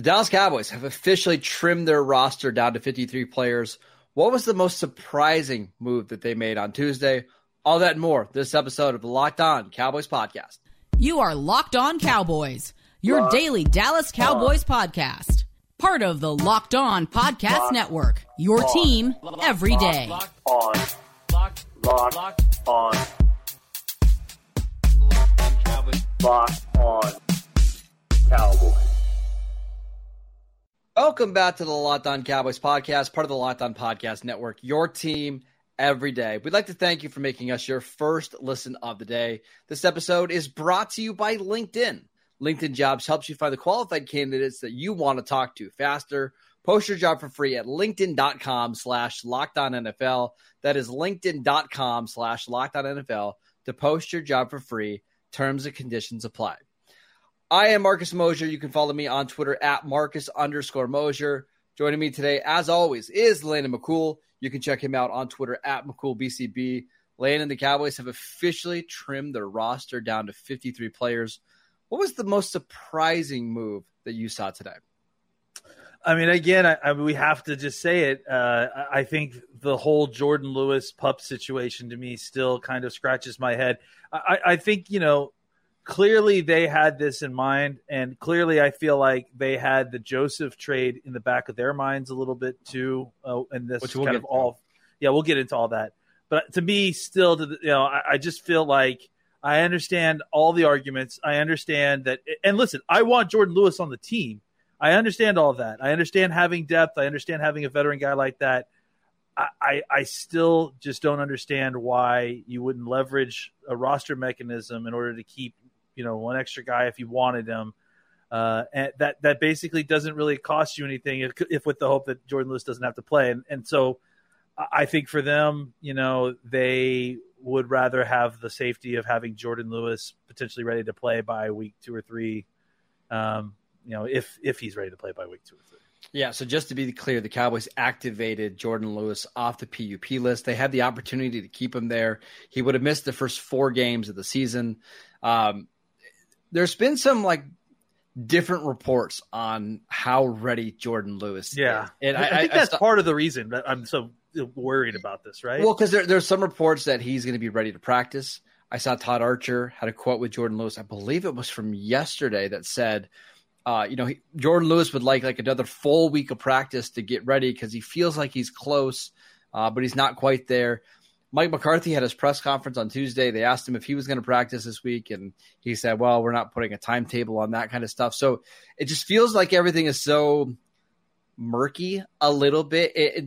The Dallas Cowboys have officially trimmed their roster down to 53 players. What was the most surprising move that they made on Tuesday? All that and more this episode of the Locked On Cowboys podcast. You are Locked On Cowboys, your Locked daily Dallas Cowboys on. podcast. Part of the Locked On Podcast Locked Network. Your on. team every day. Locked on. Locked, Locked, Locked on. Locked on Cowboys. Welcome back to the Locked On Cowboys podcast, part of the Locked On Podcast Network, your team every day. We'd like to thank you for making us your first listen of the day. This episode is brought to you by LinkedIn. LinkedIn Jobs helps you find the qualified candidates that you want to talk to faster. Post your job for free at linkedin.com slash NFL. That is linkedin.com slash NFL to post your job for free. Terms and conditions apply. I am Marcus Mosher. You can follow me on Twitter at Marcus underscore Mosher. Joining me today, as always, is Landon McCool. You can check him out on Twitter at McCoolBCB. Landon and the Cowboys have officially trimmed their roster down to 53 players. What was the most surprising move that you saw today? I mean, again, I, I we have to just say it. Uh, I think the whole Jourdan Lewis pup situation to me still kind of scratches my head. I, I think, you know, clearly they had this in mind, and clearly I feel like they had the Joseph trade in the back of their minds a little bit too. Uh, and this Which we'll kind of all, yeah, we'll get into all that. But to me, still, to the, you know, I, I just feel like I understand all the arguments. I understand that, and listen, I want Jourdan Lewis on the team. I understand all that. I understand having depth. I understand having a veteran guy like that. I, I still just don't understand why you wouldn't leverage a roster mechanism in order to keep you know one extra guy if you wanted him. Uh, and that that basically doesn't really cost you anything if, if, with the hope that Jourdan Lewis doesn't have to play. And and so I think for them, you know, they would rather have the safety of having Jourdan Lewis potentially ready to play by week two or three. Um, you know, if if he's ready to play by week two or three. Yeah, so just to be clear, the Cowboys activated Jourdan Lewis off the PUP list. They had the opportunity to keep him there. He would have missed the first four games of the season. Um, there's been some like different reports on how ready Jourdan Lewis yeah. is. And I, I think I, that's I part of the reason that I'm so worried about this, right? Well, because there, there's some reports that he's going to be ready to practice. I saw Todd Archer had a quote with Jourdan Lewis. I believe it was from yesterday that said, uh, you know, he, Jourdan Lewis would like like another full week of practice to get ready because he feels like he's close, uh, but he's not quite there. Mike McCarthy had his press conference on Tuesday. They asked him if he was going to practice this week, and he said, "Well, we're not putting a timetable on that kind of stuff." So it just feels like everything is so murky a little bit. It, it,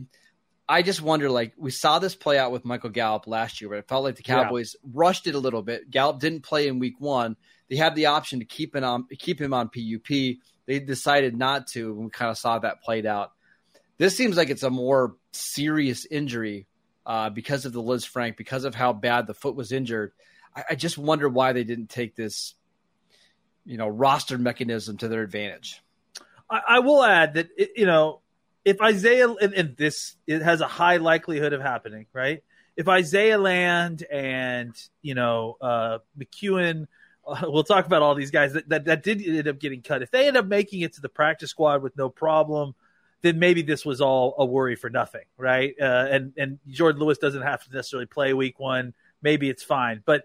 I just wonder, like we saw this play out with Michael Gallup last year, but it felt like the Cowboys yeah. rushed it a little bit. Gallup didn't play in Week One. They had the option to keep him on keep him on PUP. They decided not to, and we kind of saw that played out. This seems like it's a more serious injury uh, because of the Lisfranc, because of how bad the foot was injured. I, I just wonder why they didn't take this, you know, roster mechanism to their advantage. I, I will add that it, you know if Isaiah and, and, this it has a high likelihood of happening, right? If Isaiah Land and you know uh, McKeon, uh, we'll talk about all these guys that, that that did end up getting cut. If they end up making it to the practice squad with no problem, then maybe this was all a worry for nothing, right? Uh, and and Jourdan Lewis doesn't have to necessarily play week one. Maybe it's fine. But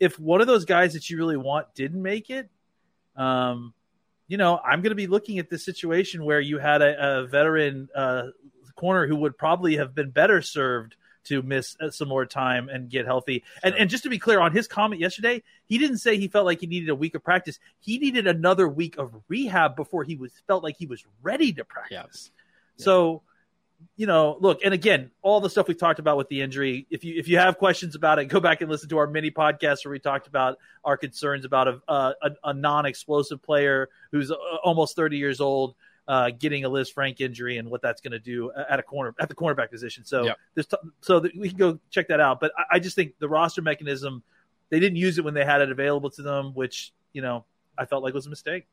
if one of those guys that you really want didn't make it, um, you know, I'm going to be looking at this situation where you had a, a veteran uh, corner who would probably have been better served to miss uh, some more time and get healthy. And and just to be clear on his comment yesterday, he didn't say he felt like he needed a week of practice. He needed another week of rehab before he was felt like he was ready to practice. Yeah. So, you know, look, and again, all the stuff we talked about with the injury. If you if you have questions about it, go back and listen to our mini podcast where we talked about our concerns about a a, a non explosive player who's uh, almost thirty years old uh, getting a Lisfranc injury and what that's going to do at a corner at the cornerback position. So yep. this t- so we can go check that out. But I, I, just think the roster mechanism they didn't use it when they had it available to them, which you know I felt like was a mistake.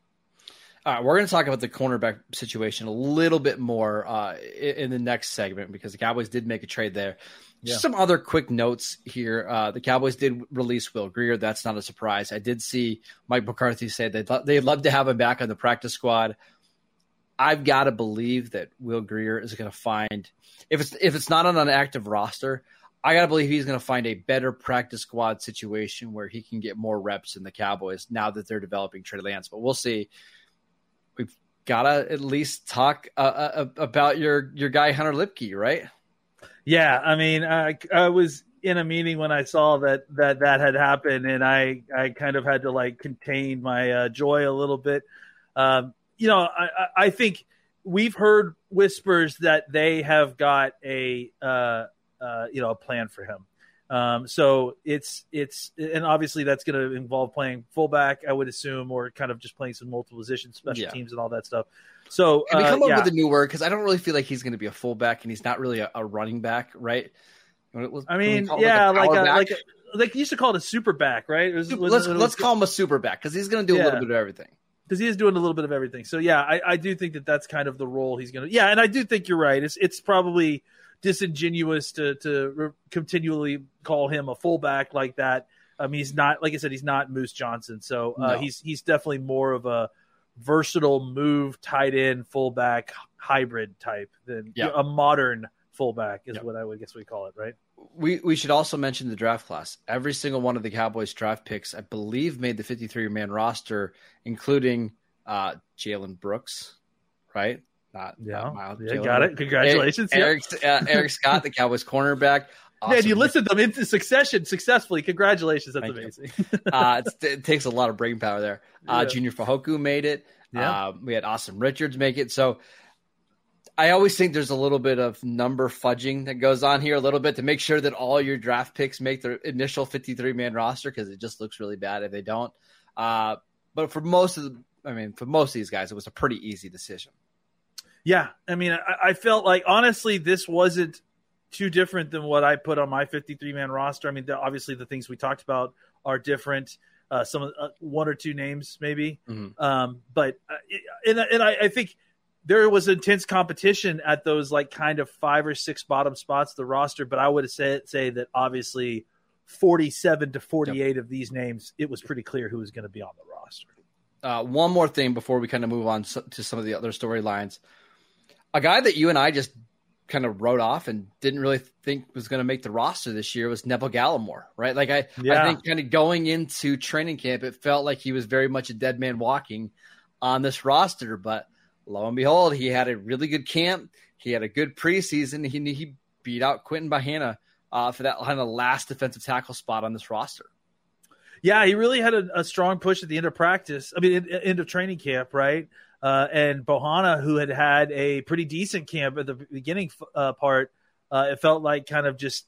All right, we're going to talk about the cornerback situation a little bit more uh, in the next segment because the Cowboys did make a trade there. Just some other quick notes here. Uh, the Cowboys did release Will Grier. That's not a surprise. I did see Mike McCarthy say they'd, lo- they'd love to have him back on the practice squad I've got to believe that Will Grier is going to find if it's if it's not on an active roster, I got to believe he's going to find a better practice squad situation where he can get more reps in the Cowboys now that they're developing Trey Lance. But we'll see. We've got to at least talk uh, uh, about your your guy Hunter Luepke, right? Yeah, I mean, I, I was in a meeting when I saw that that that had happened, and I I kind of had to like contain my uh, joy a little bit. Um, you know, I, I think we've heard whispers that they have got a uh, uh, you know a plan for him. Um, so it's it's and obviously that's going to involve playing fullback, I would assume, or kind of just playing some multiple positions, special yeah. teams, and all that stuff. So can we come uh, up yeah. with a new word? Because I don't really feel like he's going to be a fullback, and he's not really a, a running back, right? I mean, yeah, like a, like a, like they used to call it a super back, right? Was, was, let's let's call him a super back because he's going to do yeah. a little bit of everything. Because he is doing a little bit of everything. So yeah, I, I do think that that's kind of the role he's going to. Yeah, and I do think you're right. It's it's probably disingenuous to to re- continually call him a fullback like that. I mean, he's not like I said, he's not Moose Johnston. So uh, no. he's he's definitely more of a versatile move tight end fullback hybrid type than yeah. a modern fullback is what I would guess we call it, right? We we should also mention the draft class. Every single one of the Cowboys draft picks, I believe, made the 53 man roster, including uh, Jalen Brooks, right? Not yeah, not Miles, yeah, got it. Congratulations, Eric, uh, Eric Scott, the Cowboys cornerback. Awesome. Yeah, you listed them into succession successfully. Congratulations, that's Thank amazing. uh, it takes a lot of brain power there. Uh, yeah. Junior Fehoko made it. Yeah. Uh, we had Asim Richards make it. So I always think there's a little bit of number fudging that goes on here a little bit to make sure that all your draft picks make their initial 53 man roster because it just looks really bad if they don't. Uh, but for most of the, I mean, for most of these guys, it was a pretty easy decision. Yeah. I mean, I, I felt like honestly, this wasn't too different than what I put on my 53 man roster. I mean, the, obviously the things we talked about are different. Uh, some uh, one or two names maybe, mm-hmm. um, but uh, and, and I, I think there was intense competition at those like kind of five or six bottom spots of the roster, but I would say say that obviously 47 to 48 yep. of these names, it was pretty clear who was going to be on the roster. Uh, one more thing before we kind of move on to some of the other storylines. A guy that you and I just kind of wrote off and didn't really think was going to make the roster this year was Neville Gallimore, right? Like I, yeah. I think kind of going into training camp, it felt like he was very much a dead man walking on this roster, but lo and behold, he had a really good camp. He had a good preseason. He he beat out Quinton Bohanna uh, for that kind of last defensive tackle spot on this roster. Yeah, he really had a, a strong push at the end of practice. I mean, end of training camp, right? Uh, and Bohanna, who had had a pretty decent camp at the beginning uh, part, uh, it felt like kind of just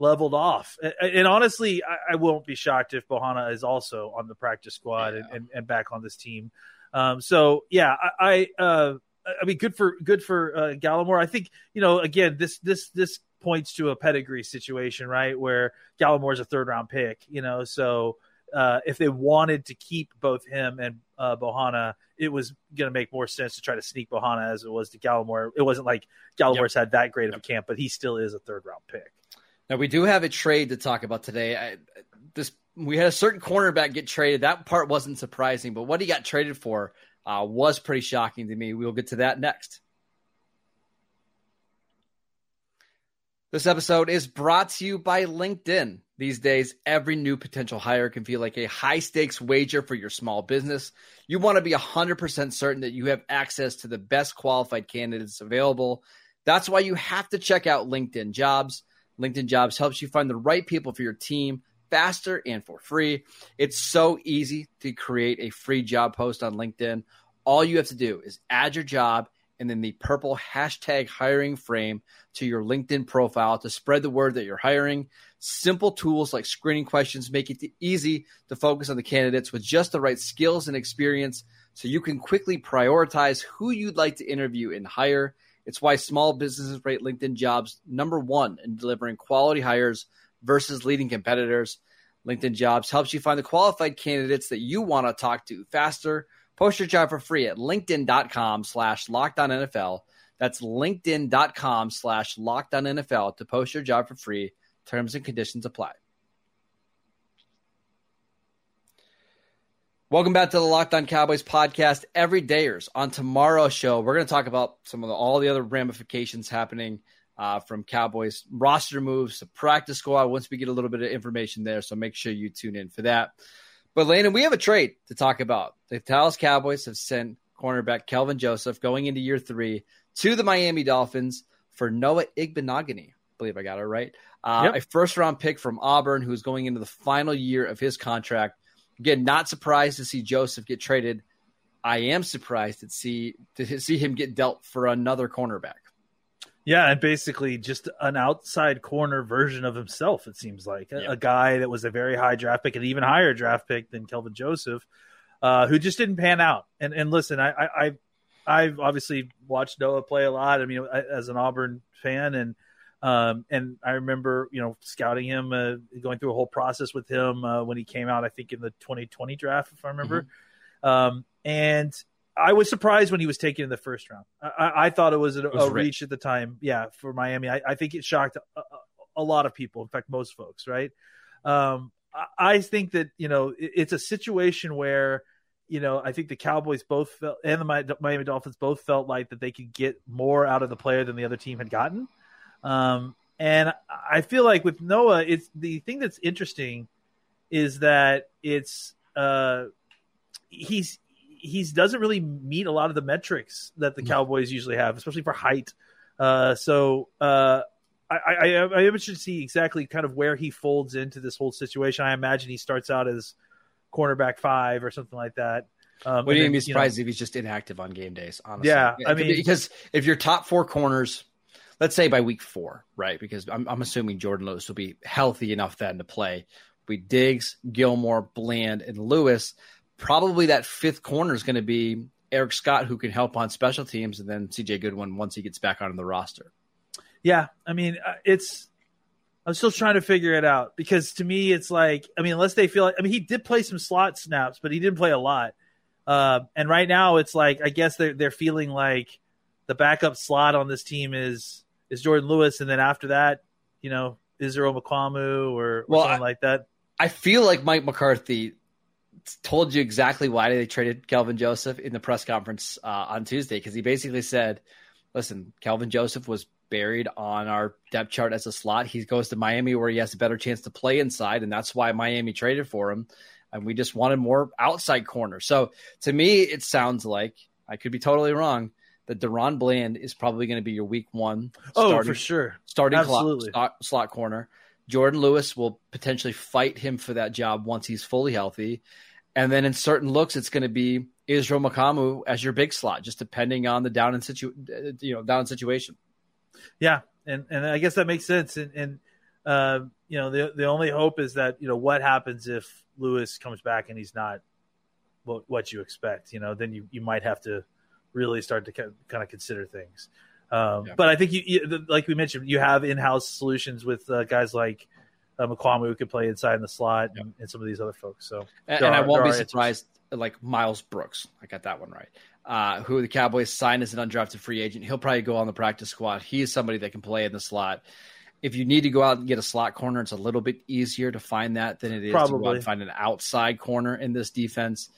leveled off. And, and honestly, I, I, won't be shocked if Bohanna is also on the practice squad yeah. and, and, and, back on this team. Um, so yeah, I, I, uh, I mean, good for good for uh, Gallimore. I think you know, again, this this this points to a pedigree situation, right? Where Gallimore's a third round pick, you know, so. Uh, if they wanted to keep both him and uh, Bohanna, it was going to make more sense to try to sneak Bohanna as it was to Gallimore. It wasn't like Gallimore's yep. had that great of a camp, but he still is a third round pick. Now we do have a trade to talk about today. I, this we had a certain cornerback get traded. That part wasn't surprising, but what he got traded for uh, was pretty shocking to me. We'll get to that next. This episode is brought to you by LinkedIn. These days, every new potential hire can feel like a high stakes wager for your small business. You want to be 100% certain that you have access to the best qualified candidates available. That's why you have to check out LinkedIn Jobs. LinkedIn Jobs helps you find the right people for your team faster and for free. It's so easy to create a free job post on LinkedIn. All you have to do is add your job and then the purple hashtag hiring frame to your LinkedIn profile to spread the word that you're hiring. Simple tools like screening questions make it easy to focus on the candidates with just the right skills and experience so you can quickly prioritize who you'd like to interview and hire. It's why small businesses rate LinkedIn jobs number one in delivering quality hires versus leading competitors. LinkedIn Jobs helps you find the qualified candidates that you want to talk to faster. Post your job for free at linkedin.com slash NFL. That's linkedin.com slash NFL to post your job for free. Terms and conditions apply. Welcome back to the Locked On Cowboys podcast. Every dayers on tomorrow's show, we're going to talk about some of the, all the other ramifications happening uh, from Cowboys roster moves to practice squad. Once we get a little bit of information there, so make sure you tune in for that. But Landon, we have a trade to talk about. The Dallas Cowboys have sent cornerback Kelvin Joseph going into year three to the Miami Dolphins for Noah Igbinoghene. I believe I got it right. Uh, yep. A first round pick from Auburn who's going into the final year of his contract Again, not surprised to see Joseph get traded. I am surprised to see to see him get dealt for another cornerback. Yeah, and basically just an outside corner version of himself. It seems like a, a guy that was a very high draft pick, an even higher draft pick than Kelvin Joseph, uh, who just didn't pan out. And and listen, I, I I've obviously watched Noah play a lot. I mean, as an Auburn fan, and um, and I remember, you know, scouting him, uh, going through a whole process with him uh, when he came out. I think in the 2020 draft, if I remember. Mm-hmm. Um, and I was surprised when he was taken in the first round. I, I thought it was a, it was a reach at the time. Yeah, for Miami, I, I think it shocked a, a, lot of people. In fact, most folks. Right. Um, I, I think that you know it, it's a situation where you know, I think the Cowboys both felt, and the Miami Dolphins both felt like that they could get more out of the player than the other team had gotten. Um, and I feel like with Noah, it's the thing that's interesting is that it's uh, he's he's doesn't really meet a lot of the metrics that the mm-hmm. Cowboys usually have, especially for height. Uh, so uh, I, I, I am interested to see exactly kind of where he folds into this whole situation. I imagine he starts out as cornerback five or something like that. Um, Wouldn't even be surprised you know, if he's just inactive on game days. Honestly, yeah, I mean, because if your top four corners let's say by week four, right? Because I'm, I'm assuming Jourdan Lewis will be healthy enough then to play. We Diggs, Gilmore, Bland, and Lewis. Probably that fifth corner is going to be Eric Scott, who can help on special teams, and then CJ Goodwin once he gets back on the roster. Yeah, I mean, uh, it's. I'm still trying to figure it out because to me, it's like, I mean, unless they feel like, I mean, he did play some slot snaps, but he didn't play a lot. Uh, and right now, it's like, I guess they're they're feeling like the backup slot on this team is is Jourdan Lewis, and then after that, you know, Israel Mukuamu or, or well, something I, like that. I feel like Mike McCarthy told you exactly why they traded Kelvin Joseph in the press conference uh, on Tuesday because he basically said, "Listen, Kelvin Joseph was buried on our depth chart as a slot. He goes to Miami where he has a better chance to play inside, and that's why Miami traded for him. And we just wanted more outside corner. So to me, it sounds like I could be totally wrong that DaRon Bland is probably going to be your week one. Starting, oh, for sure. Starting Absolutely. Slot, slot corner. Jourdan Lewis will potentially fight him for that job once he's fully healthy. And then in certain looks, it's going to be Israel Mukuamu as your big slot, just depending on the down and situ, you know, down situation. Yeah, and and I guess that makes sense. And and uh, you know, the the only hope is that you know what happens if Lewis comes back and he's not what what you expect. You know, then you you might have to really start to kind of consider things. Um, yeah. But I think you, you, like we mentioned, you have in-house solutions with uh, guys like uh, who can play inside in the slot and, and, some of these other folks. So, and, and are, I won't be surprised. Like Miles Brooks, I got that one right. Uh, who the Cowboys signed as an undrafted free agent. He'll probably go on the practice squad. He's somebody that can play in the slot. If you need to go out and get a slot corner, it's a little bit easier to find that than it is probably. to go out and find an outside corner in this defense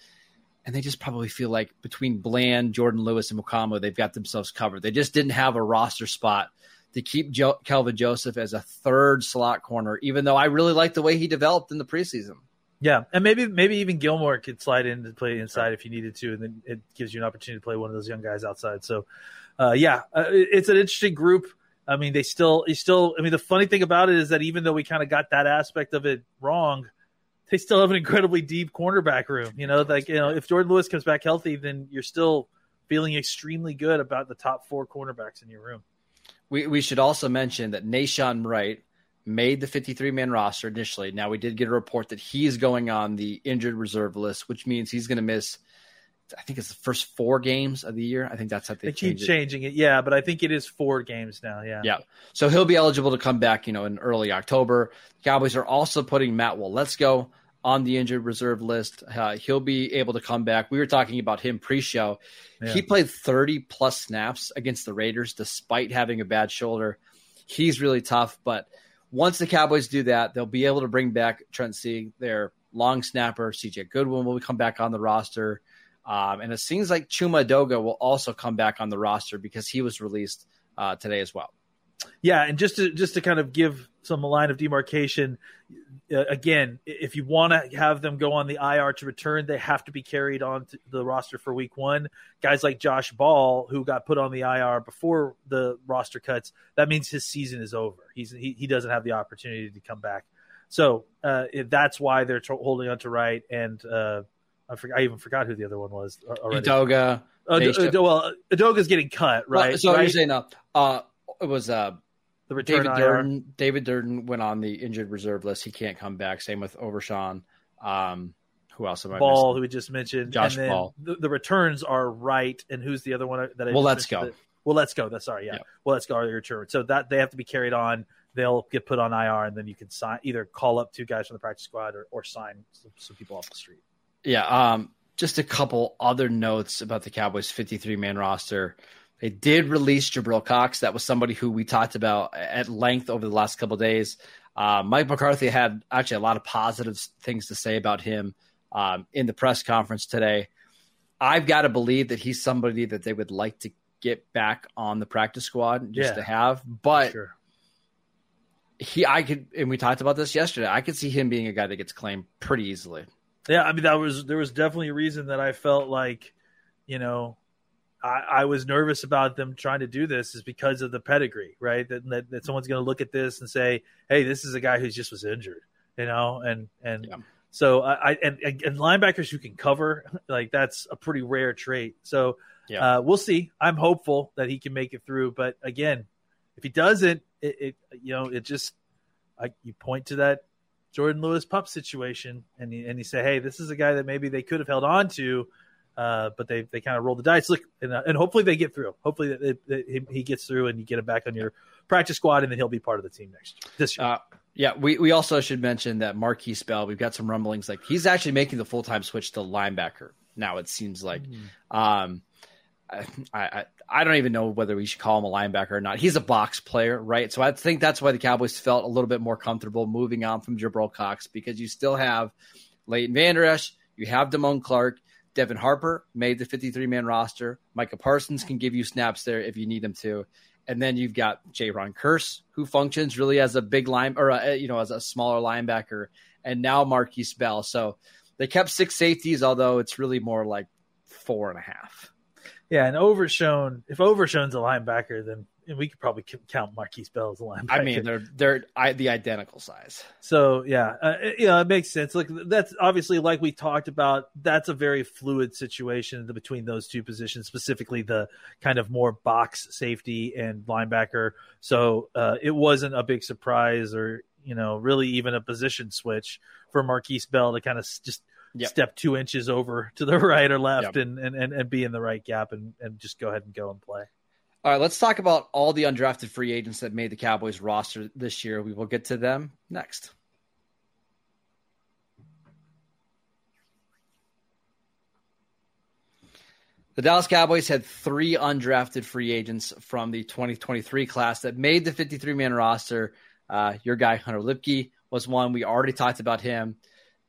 and they just probably feel like between Bland, Jourdan Lewis, and Mukuamu, they've got themselves covered. They just didn't have a roster spot to keep jo- Kelvin Joseph as a third slot corner, even though I really like the way he developed in the preseason. Yeah, and maybe maybe even Gilmore could slide in to play inside if you needed to, and then it gives you an opportunity to play one of those young guys outside. So, uh, yeah, uh, it's an interesting group. I mean, they still, you still. I mean, the funny thing about it is that even though we kind of got that aspect of it wrong, they still have an incredibly deep cornerback room. You know, like you know, if Jourdan Lewis comes back healthy, then you're still feeling extremely good about the top four cornerbacks in your room. We we should also mention that Nahshon Wright made the 53 man roster initially. Now we did get a report that he's going on the injured reserve list, which means he's going to miss. I think it's the first four games of the year. I think that's how they, they keep changing it. Yeah, but I think it is four games now. Yeah. Yeah. So he'll be eligible to come back, you know, in early October. Cowboys are also putting Matt Waletzko on the injured reserve list. Uh, he'll be able to come back. We were talking about him pre-show. Yeah. He played 30 plus snaps against the Raiders despite having a bad shoulder. He's really tough, but once the Cowboys do that, they'll be able to bring back Trent Sieg, their long snapper CJ Goodwin will come back on the roster. Um, and it seems like Chuma Edoga will also come back on the roster because he was released uh, today as well. Yeah, and just to just to kind of give some line of demarcation, uh, again, if you want to have them go on the IR to return, they have to be carried on to the roster for Week One. Guys like Josh Ball, who got put on the IR before the roster cuts, that means his season is over. He's he, he doesn't have the opportunity to come back. So uh, that's why they're t- holding on to Wright and uh, I, forgot, I even forgot who the other one was already. Edoga. Uh, well, Edoga's getting cut, right? Well, so right? you're saying no? Uh, it was uh, the return David IR. Durden. David Durden went on the injured reserve list. He can't come back. Same with Overshown. Um, who else am I Ball, missing? who we just mentioned, Josh and Ball. The, the returns are right, and who's the other one that I Well, let's go. that- well, let's go. That's sorry, yeah. Yep. Well, let's go. Are the return. So that they have to be carried on. They'll get put on IR, and then you can sign either call up two guys from the practice squad or, or sign some, some people off the street. Yeah. Um, just a couple other notes about the Cowboys' 53 man roster. They did release Jabril Cox. That was somebody who we talked about at length over the last couple of days. Uh, Mike McCarthy had actually a lot of positive things to say about him um, in the press conference today. I've got to believe that he's somebody that they would like to get back on the practice squad just Yeah. to have. But Sure. he, I could, and we talked about this yesterday. I could see him being a guy that gets claimed pretty easily. Yeah, I mean that was there was definitely a reason that I felt like, you know, I, I was nervous about them trying to do this is because of the pedigree, right? That that, that someone's going to look at this and say, "Hey, this is a guy who just was injured," you know, and and Yeah. so I, I and, and linebackers who can cover like that's a pretty rare trait. So Yeah. uh, we'll see. I'm hopeful that he can make it through, but again, if he doesn't, it, it you know it just I, you point to that Jourdan Lewis pup situation, and you, and you say, hey, this is a guy that maybe they could have held on to, uh, but they they kind of roll the dice. Look, and, uh, and hopefully they get through. Hopefully that, that, that he, he gets through, and you get him back on your practice squad, and then he'll be part of the team next this year. Uh, yeah, we, we also should mention that Marquise Bell, we've got some rumblings like he's actually making the full time switch to linebacker now. It seems like, um, I, I I don't even know whether we should call him a linebacker or not. He's a box player, right? So I think that's why the Cowboys felt a little bit more comfortable moving on from Jabril Cox because you still have Leighton Vander Esch, you have Damone Clark, Devin Harper made the 53 man roster. Micah Parsons can give you snaps there if you need him to. And then you've got Jayron Kearse, who functions really as a big line or a, you know as a smaller linebacker, and now Marquise Bell. So they kept six safeties, although it's really more like four and a half. yeah, and Overshown, if Overshown's a linebacker, then we could probably count Marquise Bell as a linebacker. I mean, they're they're I, the identical size. So yeah, uh, it- you know, it makes sense. Like that's obviously like we talked about. That's a very fluid situation between those two positions, specifically the kind of more box safety and linebacker. So uh, it wasn't a big surprise, or you know, really even a position switch for Marquise Bell to kind of just Yep. step two inches over to the right or left Yep. and, and, and, and be in the right gap and, and just go ahead and go and play. All right, let's talk about all the undrafted free agents that made the Cowboys roster this year. We will get to them next. The Dallas Cowboys had three undrafted free agents from the 2023 class that made the 53 man roster. Uh, your guy, Hunter Luepke, was one. We already talked about him.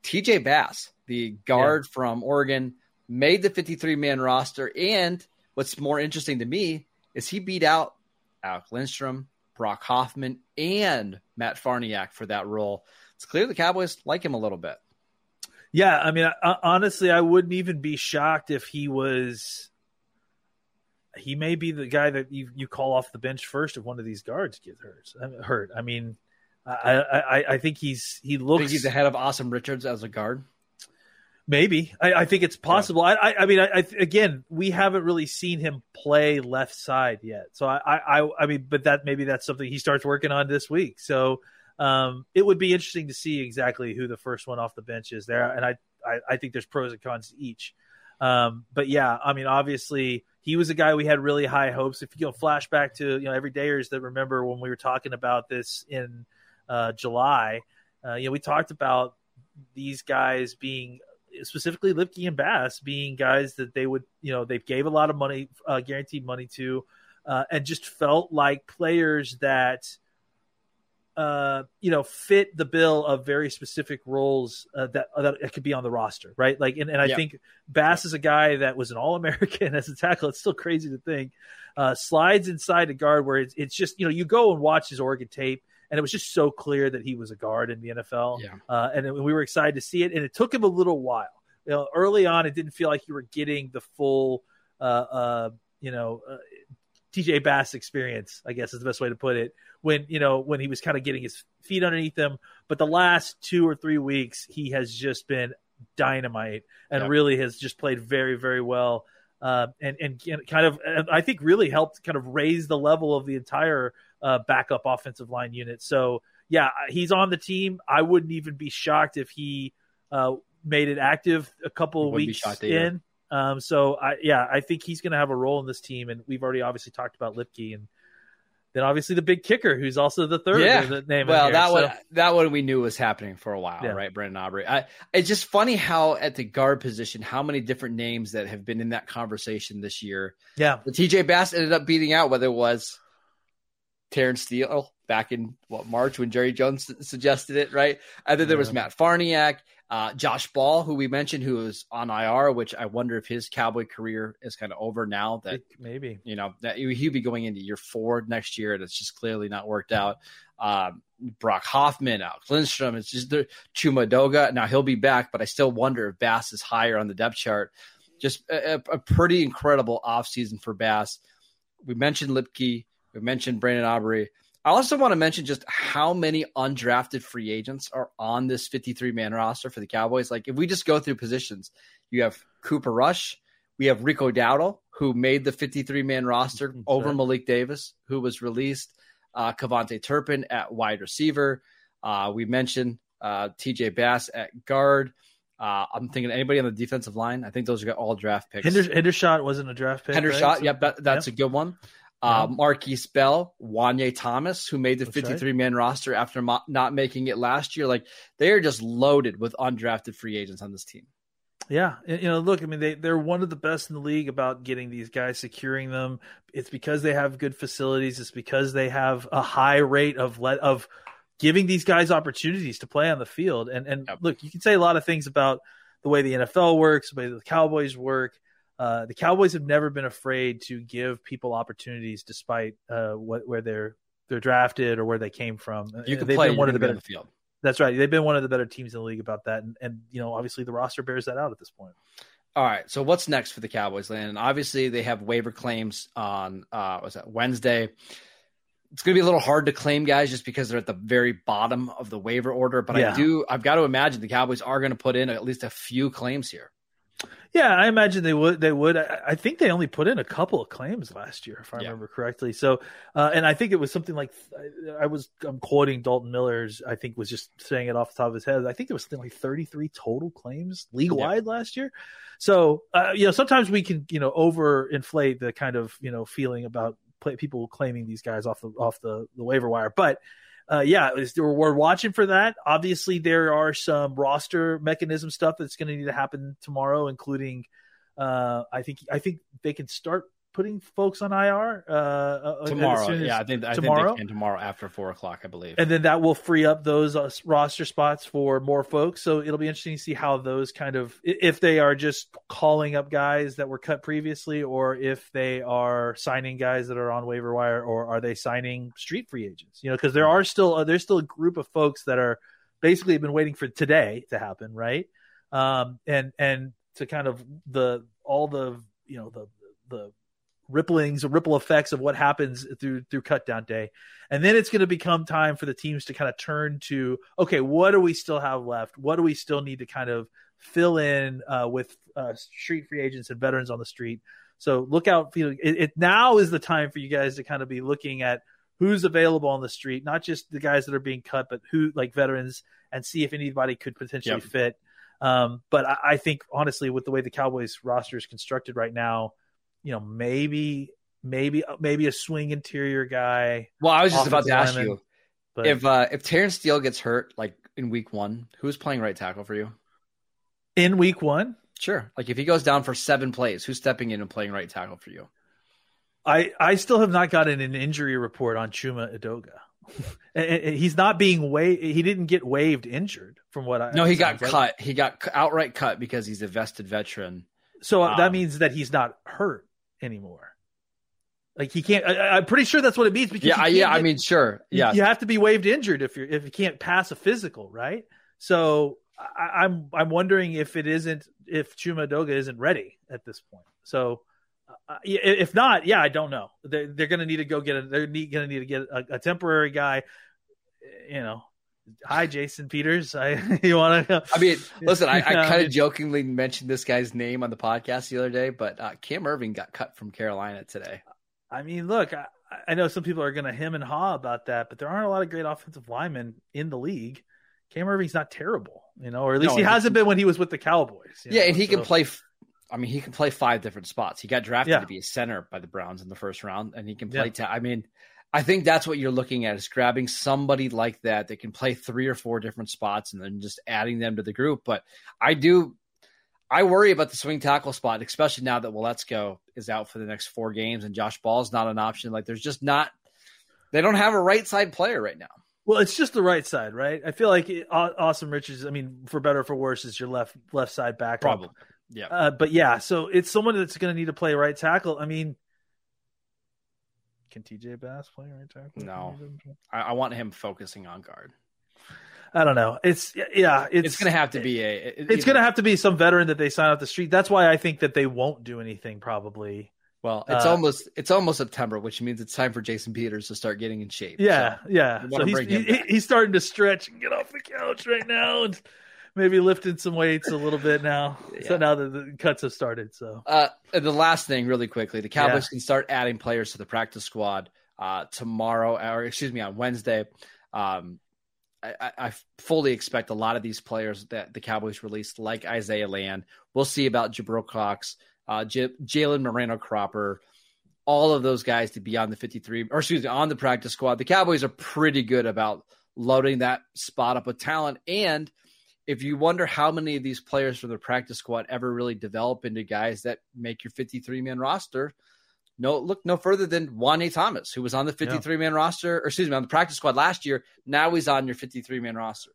TJ Bass, the guard from Oregon, made the 53 man roster. And what's more interesting to me is he beat out Alec Lindstrom, Brock Hoffman, and Matt Farniak for that role. It's clear the Cowboys like him a little bit. Yeah, I mean, I, honestly, I wouldn't even be shocked if he was. He may be the guy that you, you call off the bench first if one of these guards gets hurt. I mean, hurt. I mean, I, I I think he's he looks think he's ahead of Asim Richards as a guard. Maybe. I, I think it's possible. I, I I mean, I, I again, we haven't really seen him play left side yet. So I I I mean, but that maybe that's something he starts working on this week. So um, it would be interesting to see exactly who the first one off the bench is there, and I I, I think there's pros and cons to each. Um, but yeah, I mean, obviously he was a guy we had really high hopes. If you go flashback to you know everydayers that remember when we were talking about this in uh, July, uh, you know we talked about these guys being specifically Luepke and Bass being guys that they would you know they gave a lot of money, uh, guaranteed money to, uh, and just felt like players that uh, you know, fit the bill of very specific roles uh, that that could be on the roster, right? Like, and, and I Yeah. think Bass is a guy that was an All American as a tackle. It's still crazy to think. Uh, slides inside a guard where it's, it's just you know you go and watch his Oregon tape, and it was just so clear that he was a guard in the NFL. Yeah. Uh, and it- we were excited to see it, and it took him a little while. You know, early on, it didn't feel like you were getting the full, uh, uh, you know, uh, TJ Bass experience. I guess is the best way to put it. When you know when he was kind of getting his feet underneath him, but the last two or three weeks, he has just been dynamite and Yeah. really has just played very, very well. Uh, and and kind of, I think, really helped kind of raise the level of the entire uh, backup offensive line unit. So yeah, he's on the team. I wouldn't even be shocked if he uh, made it active a couple of weeks in. Um, so I, yeah, I think he's going to have a role in this team, and we've already obviously talked about Luepke, and then obviously the big kicker, who's also the third Yeah. the name. Well, here. that So- one that one we knew was happening for a while, Yeah. right? Brandon Aubrey. I, it's just funny how at the guard position, how many different names that have been in that conversation this year. yeah, The TJ Bass ended up beating out whether it was Terence Steele back in what March when Jerry Jones su- suggested it, right? And then there was Matt Farniak, uh, Josh Ball, who we mentioned, who was on IR, which I wonder if his Cowboy career is kind of over now. That maybe. you know that he'd be going into year four next year, and it's just clearly not worked out. Um, Brock Hoffman, Alex Lindstrom, it's just the Chuma Edoga. Now he'll be back, but I still wonder if Bass is higher on the depth chart. Just a, a- a pretty incredible offseason for Bass. We mentioned Luepke, we mentioned Brandon Aubrey. I also want to mention just how many undrafted free agents are on this 53 man roster for the Cowboys. Like, if we just go through positions, you have Cooper Rush, we have Rico Dowdle, who made the 53 man roster That's over right. Malik Davis, who was released, uh, KaVontae Turpin at wide receiver. Uh, we mentioned uh, TJ Bass at guard. Uh, I'm thinking anybody on the defensive line. I think those are all draft picks. Hinder, Hendershot wasn't a draft pick. Hendershot, right? So- yep, that, that's a good one. Uh, Marquise Bell, Juanyeh Thomas, who made the That's right. 53 man roster after mo- not making it last year. Like they are just loaded with undrafted free agents on this team. Yeah, you know, look, I mean, they they're one of the best in the league about getting these guys, securing them. It's because they have good facilities. It's because they have a high rate of let of giving these guys opportunities to play on the field. And and Yep. look, you can say a lot of things about the way the NFL works, the way the Cowboys work. Uh, the Cowboys have never been afraid to give people opportunities, despite uh, what where they're they're drafted or where they came from. You can They've play one of the better gonna be on the field. That's right. They've been one of the better teams in the league about that, and, and you know, obviously the roster bears that out at this point. All right. So what's next for the Cowboys, Landon? Obviously, they have waiver claims on uh was that Wednesday. It's going to be a little hard to claim guys just because they're at the very bottom of the waiver order. But Yeah. I do, I've got to imagine the Cowboys are going to put in at least a few claims here. Yeah, I imagine they would. They would. I, I think they only put in a couple of claims last year, if I Yeah. remember correctly. So, uh, and I think it was something like I, I was. I'm quoting Dalton Miller's. I think was just saying it off the top of his head. I think there was something like 33 total claims league wide last year. So, uh, you know, sometimes we can you know overinflate the kind of you know feeling about play, people claiming these guys off the off the, the waiver wire, but uh, yeah, we're, we're watching for that. Obviously, there are some roster mechanism stuff that's going to need to happen tomorrow, including uh, I think I think they can start putting folks on IR uh, uh, as Tomorrow. soon as- Yeah, I think, I tomorrow? think they can tomorrow after four o'clock, I believe. and then that will free up those uh, roster spots for more folks. So it'll be interesting to see how those kind of if they are just calling up guys that were cut previously, or if they are signing guys that are on waiver wire, or are they signing street free agents? You know, because there are still uh, there's still a group of folks that are basically been waiting for today to happen, right? Um, and and to kind of the all the you know the the ripplings, ripple effects of what happens through through cut down day. And then it's going to become time for the teams to kind of turn to, okay, what do we still have left? What do we still need to kind of fill in uh, with uh, street free agents and veterans on the street? So look out. You know, it, it now is the time for you guys to kind of be looking at who's available on the street, not just the guys that are being cut, but who like veterans, and see if anybody could potentially Yep. fit. Um, but I, I think honestly, with the way the Cowboys roster is constructed right now, you know, maybe maybe maybe a swing interior guy. well, I was just about to ask lineman. you But if uh, if Terence Steele gets hurt like in week one, who's playing right tackle for you? in week one, Sure. Like if he goes down for seven plays, who's stepping in and playing right tackle for you? I I still have not gotten an injury report on Chuma Edoga. he's not being waived. He didn't get waived injured from what I No, he got cut. He got outright cut because he's a vested veteran. So um, that means that he's not hurt anymore. Like he can't. I, am pretty sure that's what it means. Because yeah, yeah. I mean, sure. Yeah, you have to be waived injured if you're if you can't pass a physical, right? So I, am I'm, I'm wondering if it isn't if Chuma Edoga isn't ready at this point. So uh, if not, yeah, I don't know. They're, they're going to need to go get a. They're going to need to get a, a, temporary guy. You know, hi Jason Peters. I you want to? I mean, listen, I, I kind of jokingly mentioned this guy's name on the podcast the other day, but uh, Cam Erving got cut from Carolina today. I mean, look, I, I know some people are going to hem and haw about that, but there aren't a lot of great offensive linemen in the league. Cam Erving's not terrible, you know, or at least no, he hasn't been when he was with the Cowboys. Yeah, know? and he so, can play I mean, he can play five different spots. He got drafted yeah. to be a center by the Browns in the first round, and he can play. Yeah. I mean, I think that's what you're looking at is grabbing somebody like that that can play three or four different spots and then just adding them to the group. But I do, I worry about the swing tackle spot, especially now that Waletzko is out for the next four games and Josh Ball is not an option. Like, there's just not, they don't have a right side player right now. Well, it's just the right side, right? I feel like Asim Richards. I mean, for better or for worse, is your left left side back. Probably. Yeah. Uh, but yeah, so it's someone that's going to need to play right tackle. I mean, can TJ Bass play right tackle? No, I, I, want him focusing on guard. I don't know. It's yeah. It's, it's going to have to be a. It, it's going to have to be some veteran that they sign off the street. That's why I think that they won't do anything probably. Well, it's uh, almost it's almost September, which means it's time for Jason Peters to start getting in shape. Yeah, so yeah. So he's, he, he's starting to stretch and get off the couch right now. And, maybe lifting some weights a little bit now. Yeah. So now that the cuts have started. So uh, the last thing, really quickly, the Cowboys yeah. can start adding players to the practice squad uh, tomorrow, or excuse me, on Wednesday. Um, I, I, fully expect a lot of these players that the Cowboys released, like Isaiah Land. We'll see about Jabril Cox, uh, J- Jalen Moreno Cropper, all of those guys to be on the 53, or excuse me, on the practice squad. The Cowboys are pretty good about loading that spot up with talent and – if you wonder how many of these players from the practice squad ever really develop into guys that make your 53 man roster, no look no further than Juanyeh Thomas, who was on the 53 man yeah. roster, or excuse me, on the practice squad last year. Now he's on your 53 man roster.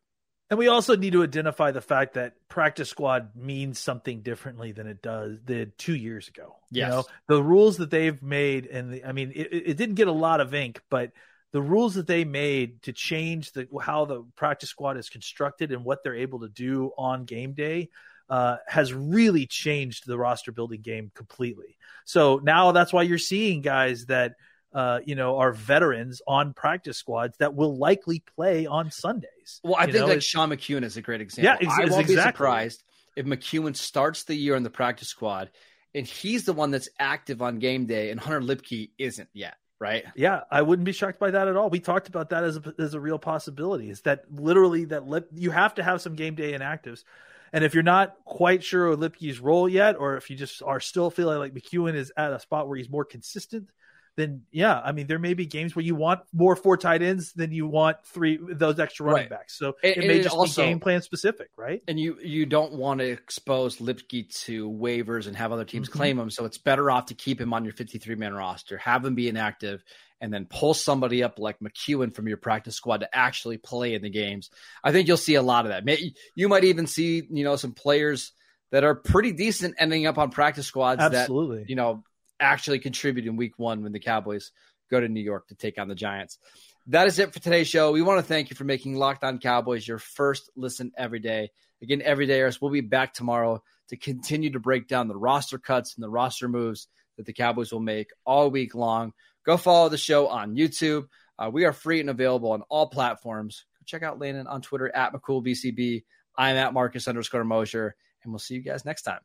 And we also need to identify the fact that practice squad means something differently than it does did two years ago. Yes. You know, the rules that they've made, and the, I mean, it, it didn't get a lot of ink, but the rules that they made to change the how the practice squad is constructed and what they're able to do on game day uh, has really changed the roster building game completely. So now that's why you're seeing guys that uh, you know are veterans on practice squads that will likely play on Sundays. Well, I you think know, like Sean McKeon is a great example. Yeah, ex- I won't exactly. be surprised if McKeon starts the year in the practice squad and he's the one that's active on game day and Hunter Luepke isn't yet right? Yeah, I wouldn't be shocked by that at all. We talked about that as a, as a real possibility. Is that literally that Lip, you have to have some game day inactives. And if you're not quite sure of Luepke's role yet, or if you just are still feeling like McKeon is at a spot where he's more consistent, then yeah, I mean there may be games where you want more four tight ends than you want three those extra running right. backs. So and, it may just also, be game plan specific, right? And you you don't want to expose Luepke to waivers and have other teams mm-hmm. claim him. So it's better off to keep him on your 53 man roster, have him be inactive, and then pull somebody up like McKeon from your practice squad to actually play in the games. I think you'll see a lot of that. You might even see you know some players that are pretty decent ending up on practice squads. Absolutely. That, you know actually contribute in week one when the Cowboys go to New York to take on the Giants. That is it for today's show. We want to thank you for making Locked On Cowboys your first listen every day. Again, every day, we'll be back tomorrow to continue to break down the roster cuts and the roster moves that the Cowboys will make all week long. Go follow the show on YouTube. Uh, we are free and available on all platforms. Check out Landon on Twitter at McCoolBCB. I'm at Marcus underscore Mosher, and we'll see you guys next time.